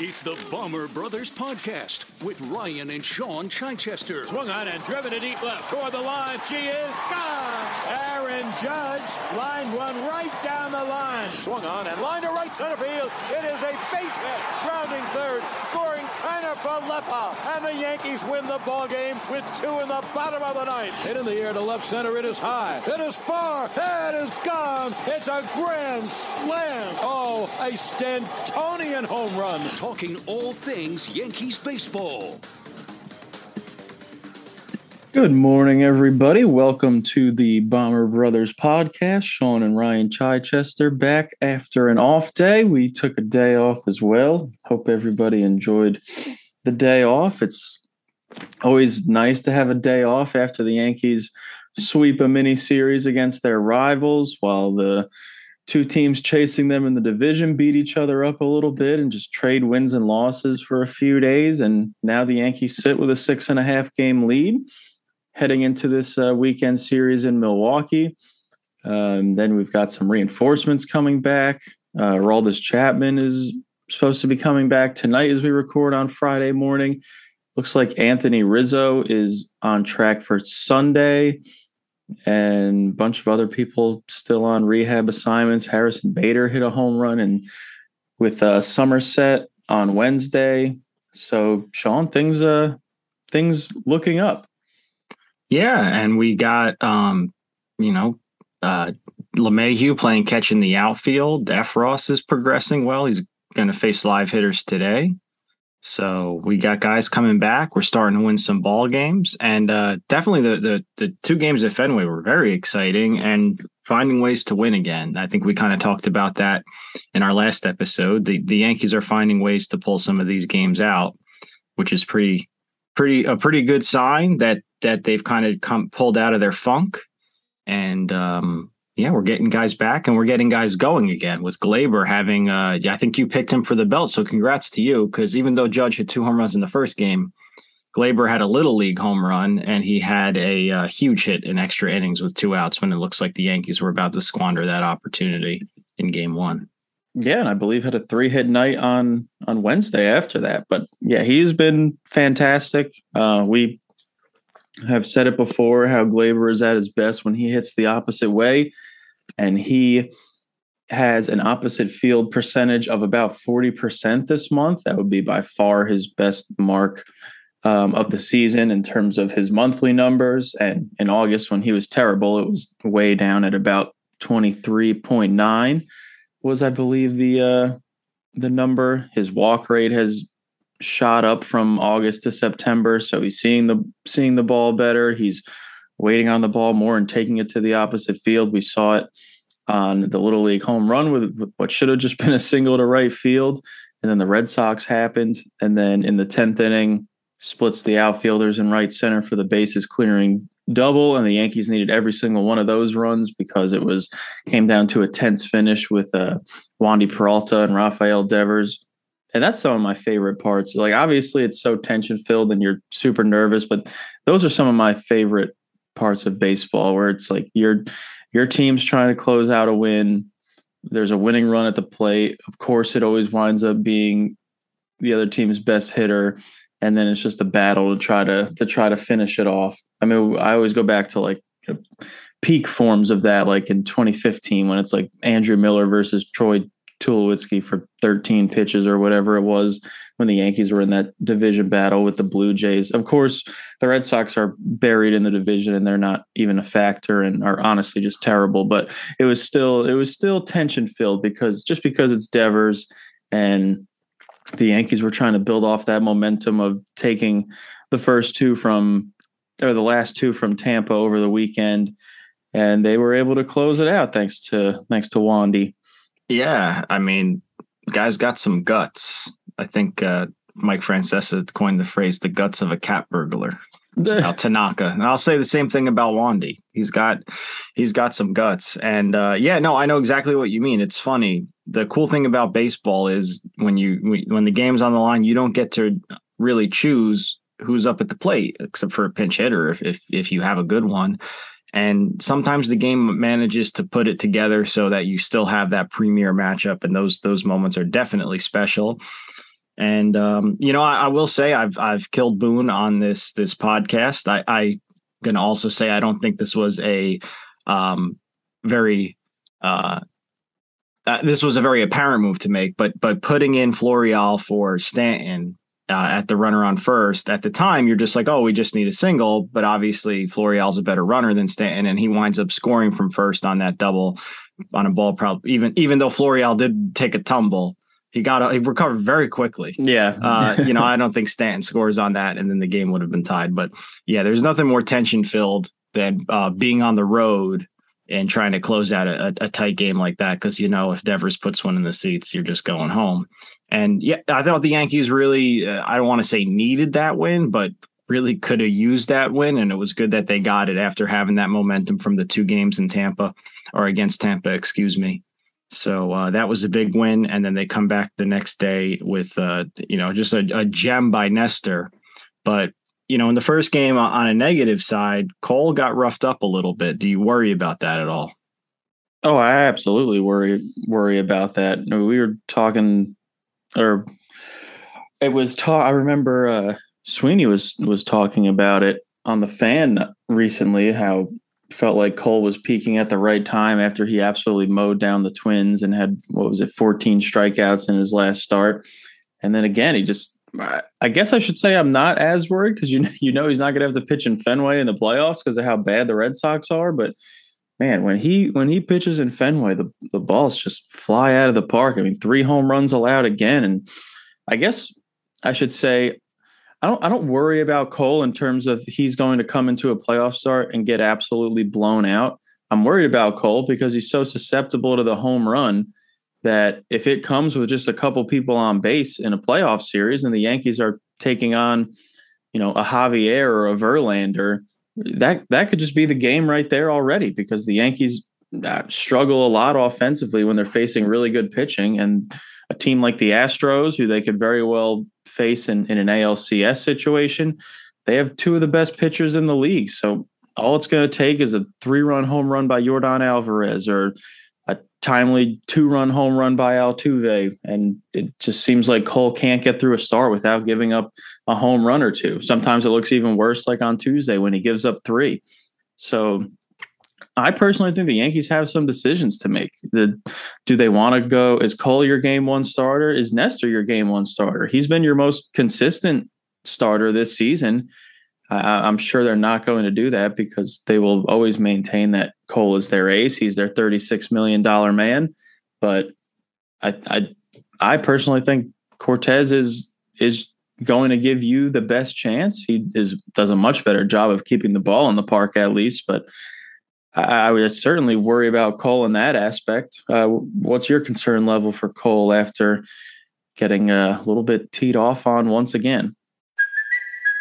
It's the Bomber Brothers Podcast with Ryan and Shaun Chichester. Swung on and driven to deep left toward the line. She is gone. Aaron Judge line one right down the line. Swung on and line to right center field. It is a base hit. Grounding third. Scoring Kiner Falefa. And the Yankees win the ball game with two in the bottom of the ninth. Hit in the air to left center. It is high. It is far. It is gone. It's a grand slam. Oh, a Stantonian home run. Talking all things Yankees baseball. Good morning, everybody. Welcome to the Bomber Brothers podcast. Shaun and Ryan Chichester back after an off day. We took a day off as well. Hope everybody enjoyed the day off. It's always nice to have a day off after the Yankees sweep a mini series against their rivals while the two teams chasing them in the division beat each other up a little bit and just trade wins and losses for a few days. And now the Yankees sit with a six and a half game lead heading into this uh, weekend series in Milwaukee. Um, then we've got some reinforcements coming back. Uh, Aroldis Chapman is supposed to be coming back tonight as we record on Friday morning. Looks like Anthony Rizzo is on track for Sunday and a bunch of other people still on rehab assignments. Harrison Bader hit a home run and with uh, Somerset on Wednesday. So Shaun, things uh things looking up. Yeah, and we got um, you know, uh playing catch in the outfield. Effross is progressing well. He's gonna face live hitters today. So we got guys coming back. We're starting to win some ball games, and uh, definitely the, the the two games at Fenway were very exciting and finding ways to win again. I think we kind of talked about that in our last episode. The the Yankees are finding ways to pull some of these games out, which is pretty pretty a pretty good sign that that they've kind of come pulled out of their funk. And um, yeah, we're getting guys back and we're getting guys going again with Gleyber having, uh, I think you picked him for the belt. So congrats to you. Cause even though Judge hit two home runs in the first game, Gleyber had a little league home run and he had a uh, huge hit in extra innings with two outs when it looks like the Yankees were about to squander that opportunity in game one. Yeah, and I believe had a three hit night on on Wednesday after that. But yeah, he's been fantastic. Uh, we have said it before how Gleyber is at his best when he hits the opposite way and he has an opposite field percentage of about 40% this month. That would be by far his best mark um, of the season in terms of his monthly numbers. And in August, when he was terrible, it was way down at about 23.9 was I believe the uh, the number. His walk rate has shot up from August to September, so he's seeing the seeing the ball better. He's waiting on the ball more and taking it to the opposite field. We saw it on the Little League home run with what should have just been a single to right field. And then the Red Sox happened. And then in the 10th inning, splits the outfielders in right center for the bases clearing double. And the Yankees needed every single one of those runs because it was came down to a tense finish with uh, Wandy Peralta and Rafael Devers. And that's some of my favorite parts. Like obviously it's so tension filled and you're super nervous, but those are some of my favorite parts of baseball where it's like your your team's trying to close out a win. There's a winning run at the plate. Of course, it always winds up being the other team's best hitter, and then it's just a battle to try to to try to finish it off. I mean, I always go back to like you know, peak forms of that, like in 2015 when it's like Andrew Miller versus Troy Tulowitzki for 13 pitches or whatever it was when the Yankees were in that division battle with the Blue Jays. Of course, the Red Sox are buried in the division and they're not even a factor and are honestly just terrible. But it was still it was still tension filled because just because it's Devers and the Yankees were trying to build off that momentum of taking the first two from or the last two from Tampa over the weekend, and they were able to close it out thanks to thanks to Wandy. Yeah, I mean, guys got some guts. I think uh, Mike Francesa coined the phrase "the guts of a cat burglar." Tanaka, and I'll say the same thing about Wandy. He's got he's got some guts, and uh, yeah, no, I know exactly what you mean. It's funny. The cool thing about baseball is when you when the game's on the line, you don't get to really choose who's up at the plate, except for a pinch hitter if if, if you have a good one. And sometimes the game manages to put it together so that you still have that premier matchup, and those those moments are definitely special. And um, you know, I, I, will say I've I've killed Boone on this this podcast. I, I gonna also say I don't think this was a um, very uh, uh, this was a very apparent move to make, but but putting in Florial for Stanton uh, at the runner on first at the time, you're just like, oh, we just need a single. But obviously, Florial's a better runner than Stanton, and he winds up scoring from first on that double on a ball. Probably even even though Florial did take a tumble, he got he recovered very quickly. Yeah, uh, you know I don't think Stanton scores on that, and then the game would have been tied. But yeah, there's nothing more tension filled than uh, being on the road and trying to close out a, a tight game like that because you know if Devers puts one in the seats, you're just going home. And yeah, I thought the Yankees really uh, I don't want to say needed that win, but really could have used that win, and it was good that they got it after having that momentum from the two games in Tampa or against Tampa, excuse me. So uh, that was a big win, and then they come back the next day with uh, you know just a, a, gem by Nestor. But you know, in the first game on a negative side, Cole got roughed up a little bit. Do you worry about that at all? Oh, I absolutely worry worry about that. We were talking, or it was talk. I remember uh, Sweeney was was talking about it on the fan recently. How felt like Cole was peaking at the right time after he absolutely mowed down the Twins and had what was it, 14 strikeouts in his last start. And then again, he just I guess I should say I'm not as worried because you you know he's not going to have to pitch in Fenway in the playoffs because of how bad the Red Sox are. But man, when he when he pitches in Fenway, the the balls just fly out of the park. I mean, three home runs allowed again, and I guess I should say I don't I don't worry about Cole in terms of he's going to come into a playoff start and get absolutely blown out. I'm worried about Cole because he's so susceptible to the home run that if it comes with just a couple people on base in a playoff series and the Yankees are taking on, you know, a Javier or a Verlander, that that could just be the game right there already because the Yankees uh, struggle a lot offensively when they're facing really good pitching and a team like the Astros, who they could very well face in, in an ALCS situation, they have two of the best pitchers in the league. So all it's going to take is a three run home run by Yordan Alvarez or timely two run home run by Altuve. And it just seems like Cole can't get through a start without giving up a home run or two. Sometimes it looks even worse, like on Tuesday when he gives up three. So I personally think the Yankees have some decisions to make. The, do they want to go? Is Cole your game one starter? Is Nestor your game one starter? He's been your most consistent starter this season. I'm sure they're not going to do that because they will always maintain that Cole is their ace. He's their $36 million man. But I, I, I personally think Cortes is is going to give you the best chance. He is does a much better job of keeping the ball in the park at least, but I, would certainly worry about Cole in that aspect. Uh, what's your concern level for Cole after getting a little bit teed off on once again?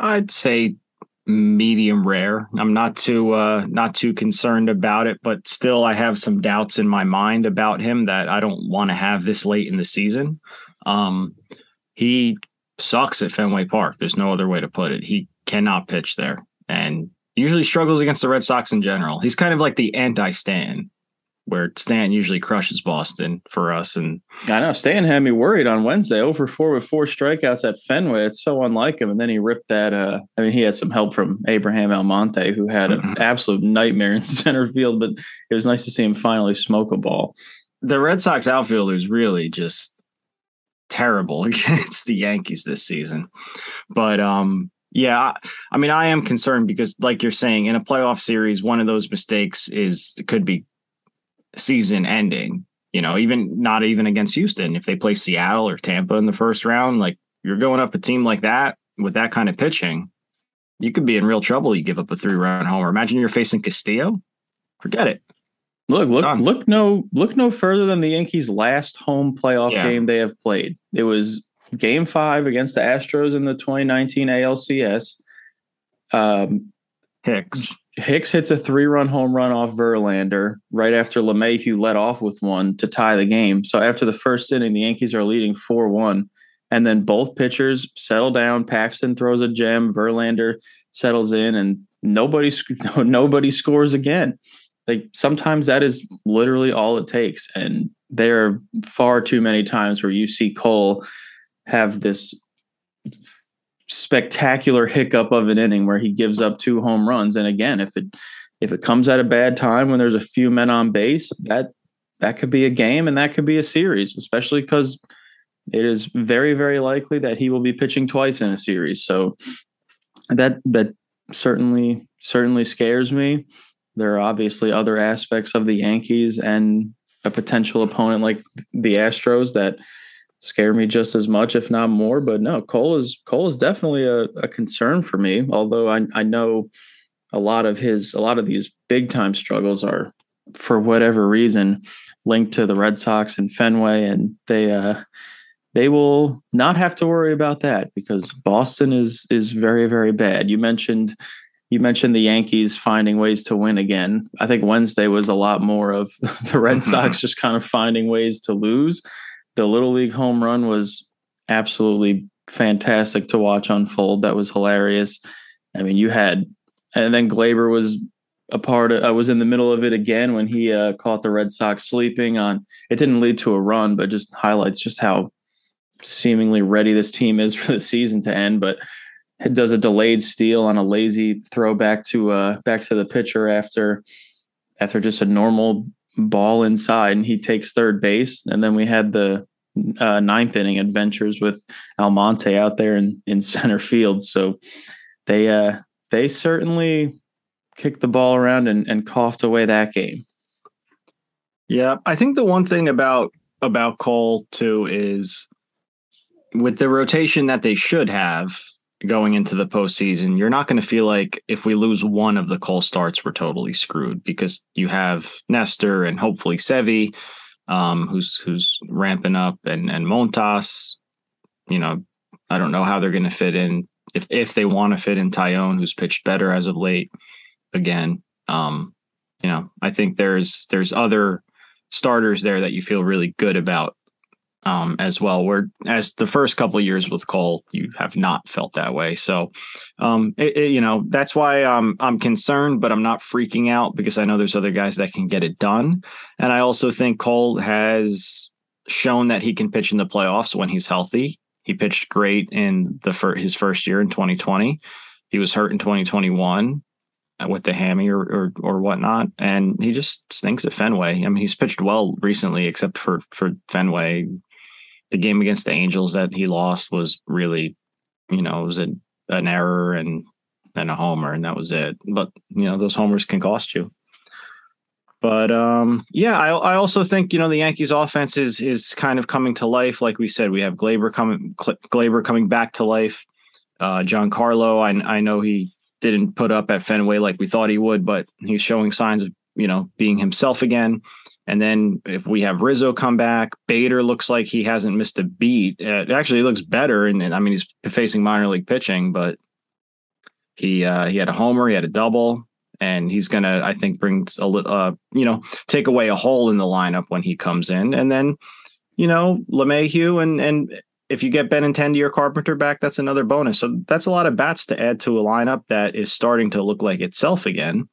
I'd say medium rare. I'm not too uh not too concerned about it, but still I have some doubts in my mind about him that I don't want to have this late in the season. Um he sucks at Fenway Park. There's no other way to put it. He cannot pitch there and usually struggles against the Red Sox in general. He's kind of like the anti-Stan where Stan usually crushes Boston for us. And I know Stan had me worried on Wednesday over four with four strikeouts at Fenway. It's so unlike him. And then he ripped that. Uh, I mean, he had some help from Abraham Almonte, who had an mm-hmm. absolute nightmare in center field, but it was nice to see him finally smoke a ball. The Red Sox outfielders really just terrible against the Yankees this season. But um, yeah, I mean, I am concerned because, like you're saying, in a playoff series, one of those mistakes is could be season ending. You know, even not even against Houston. If they play Seattle or Tampa in the first round, like you're going up a team like that with that kind of pitching, you could be in real trouble. You give up a three run homer. Imagine you're facing Castillo. Forget it. Look, look, Done. look no look no further than the Yankees' last home playoff yeah. game they have played. It was game five against the Astros in the 2019 ALCS. Um, Hicks. Hicks hits a three run home run off Verlander right after LeMahieu let off with one to tie the game. So after the first inning, the Yankees are leading 4 1. And then both pitchers settle down. Paxton throws a gem. Verlander settles in, and nobody nobody scores again. Like sometimes that is literally all it takes. And there are far too many times where you see Cole have this spectacular hiccup of an inning where he gives up two home runs. And again, if it if it comes at a bad time when there's a few men on base, that that could be a game and that could be a series, especially because it is very very likely that he will be pitching twice in a series. So that that certainly certainly scares me. There are obviously other aspects of the Yankees and a potential opponent like the Astros that scare me just as much, if not more. But no, Cole is Cole is definitely a, a concern for me. Although I I know a lot of his a lot of these big time struggles are for whatever reason linked to the Red Sox and Fenway, and they uh they will not have to worry about that because Boston is is very very bad. You mentioned you mentioned the Yankees finding ways to win again. I think Wednesday was a lot more of the Red Sox just kind of finding ways to lose the little league home run was absolutely fantastic to watch unfold. That was hilarious. I mean, you had, and then Gleyber was a part of, I was in the middle of it again when he uh, caught the Red Sox sleeping on, it didn't lead to a run, but just highlights just how seemingly ready this team is for the season to end. But it does a delayed steal on a lazy throw back to, uh, back to the pitcher after, after just a normal ball inside and he takes third base. And then we had the uh, ninth inning adventures with Almonte out there in, in center field. So they uh, they certainly kicked the ball around and, and coughed away that game. Yeah, I think the one thing about about Cole too is with the rotation that they should have going into the postseason, you're not going to feel like if we lose one of the Cole starts, we're totally screwed because you have Nestor and hopefully Sevi, um, who's who's ramping up, and and Montas. You know, I don't know how they're going to fit in if if they want to fit in Taillon, who's pitched better as of late. Again, um, you know, I think there's there's other starters there that you feel really good about um, as well. Where as the first couple years with Cole, you have not felt that way. So, um, it, it, you know, that's why um, I'm concerned, but I'm not freaking out because I know there's other guys that can get it done. And I also think Cole has shown that he can pitch in the playoffs when he's healthy. He pitched great in the fir- his first year in 2020. He was hurt in 2021 with the hammy or, or or whatnot, and he just stinks at Fenway. I mean, he's pitched well recently, except for for Fenway the game against the Angels that he lost was really, you know, it was a, an error and and a homer, and that was it. But you know, those homers can cost you. But um, yeah, I, I also think you know the Yankees' offense is is kind of coming to life. Like we said, we have Gleyber coming Gleyber coming back to life. Uh, Giancarlo, I I know he didn't put up at Fenway like we thought he would, but he's showing signs of you know being himself again. And then if we have Rizzo come back, Bader looks like he hasn't missed a beat. Uh, actually, he looks better, and, and, I mean he's facing minor league pitching, but he uh, he had a homer, he had a double, and he's gonna I think bring a little uh, you know take away a hole in the lineup when he comes in, and then you know LeMahieu and and if you get Benintendi or Carpenter back, that's another bonus. So that's a lot of bats to add to a lineup that is starting to look like itself again.